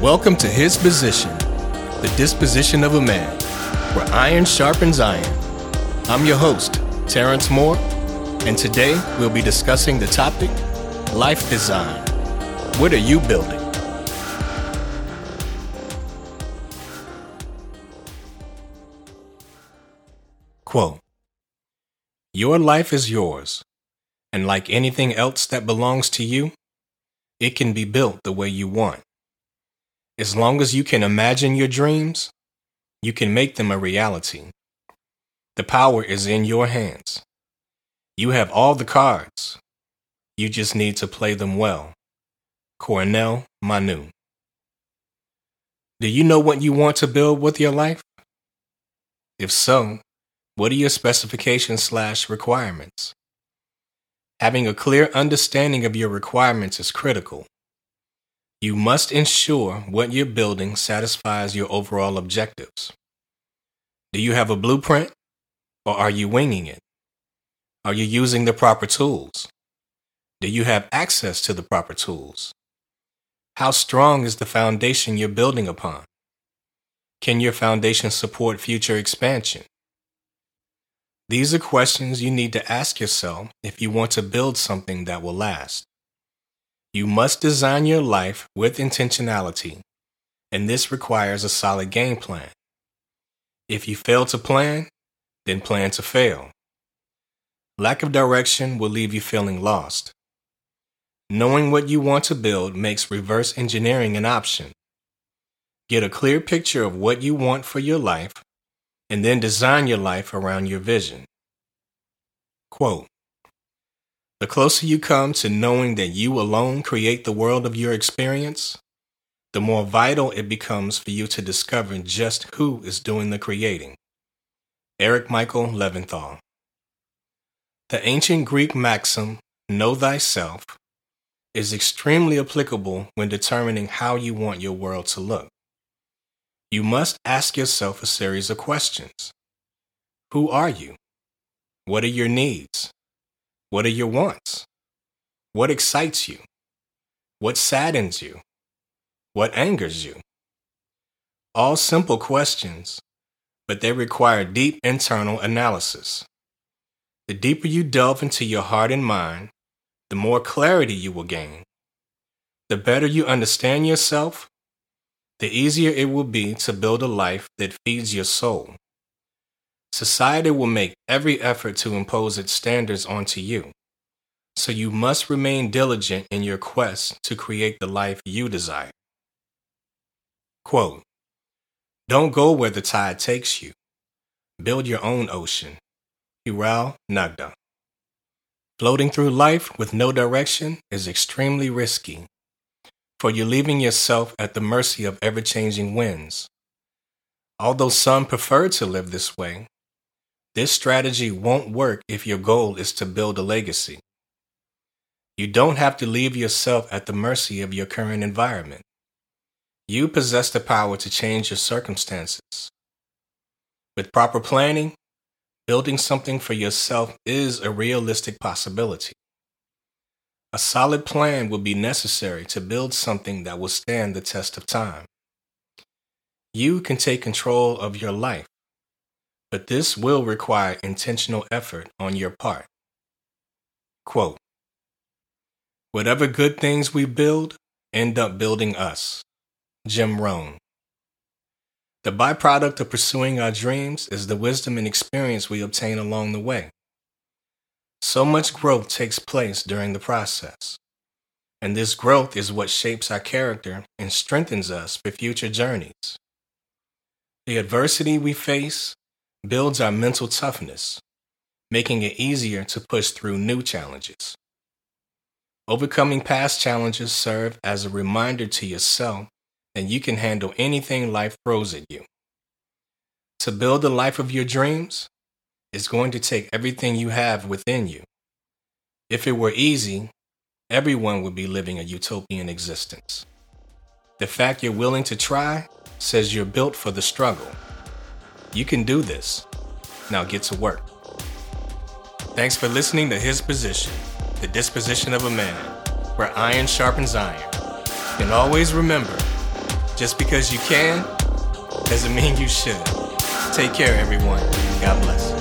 Welcome to His Position, the disposition of a man, where iron sharpens iron. I'm your host, Terrence Moore, and today we'll be discussing the topic life design. What are you building? Quote Your life is yours, and like anything else that belongs to you, it can be built the way you want. As long as you can imagine your dreams, you can make them a reality. The power is in your hands. You have all the cards. You just need to play them well. Cornell Manu. Do you know what you want to build with your life? If so, what are your specifications slash requirements? Having a clear understanding of your requirements is critical. You must ensure what you're building satisfies your overall objectives. Do you have a blueprint or are you winging it? Are you using the proper tools? Do you have access to the proper tools? How strong is the foundation you're building upon? Can your foundation support future expansion? These are questions you need to ask yourself if you want to build something that will last. You must design your life with intentionality, and this requires a solid game plan. If you fail to plan, then plan to fail. Lack of direction will leave you feeling lost. Knowing what you want to build makes reverse engineering an option. Get a clear picture of what you want for your life, and then design your life around your vision. Quote the closer you come to knowing that you alone create the world of your experience, the more vital it becomes for you to discover just who is doing the creating. Eric Michael Leventhal. The ancient Greek maxim, know thyself, is extremely applicable when determining how you want your world to look. You must ask yourself a series of questions Who are you? What are your needs? What are your wants? What excites you? What saddens you? What angers you? All simple questions, but they require deep internal analysis. The deeper you delve into your heart and mind, the more clarity you will gain. The better you understand yourself, the easier it will be to build a life that feeds your soul. Society will make every effort to impose its standards onto you. So you must remain diligent in your quest to create the life you desire. Quote, Don't go where the tide takes you. Build your own ocean. Hiral Nagda. Floating through life with no direction is extremely risky, for you're leaving yourself at the mercy of ever changing winds. Although some prefer to live this way, this strategy won't work if your goal is to build a legacy. You don't have to leave yourself at the mercy of your current environment. You possess the power to change your circumstances. With proper planning, building something for yourself is a realistic possibility. A solid plan will be necessary to build something that will stand the test of time. You can take control of your life but this will require intentional effort on your part. Quote Whatever good things we build end up building us. Jim Rohn. The byproduct of pursuing our dreams is the wisdom and experience we obtain along the way. So much growth takes place during the process, and this growth is what shapes our character and strengthens us for future journeys. The adversity we face builds our mental toughness, making it easier to push through new challenges. Overcoming past challenges serve as a reminder to yourself that you can handle anything life throws at you. To build the life of your dreams is going to take everything you have within you. If it were easy, everyone would be living a utopian existence. The fact you're willing to try says you're built for the struggle. You can do this. Now get to work. Thanks for listening to His Position, the disposition of a man, where iron sharpens iron. And always remember Just because you can doesn't mean you should. Take care, everyone. God bless.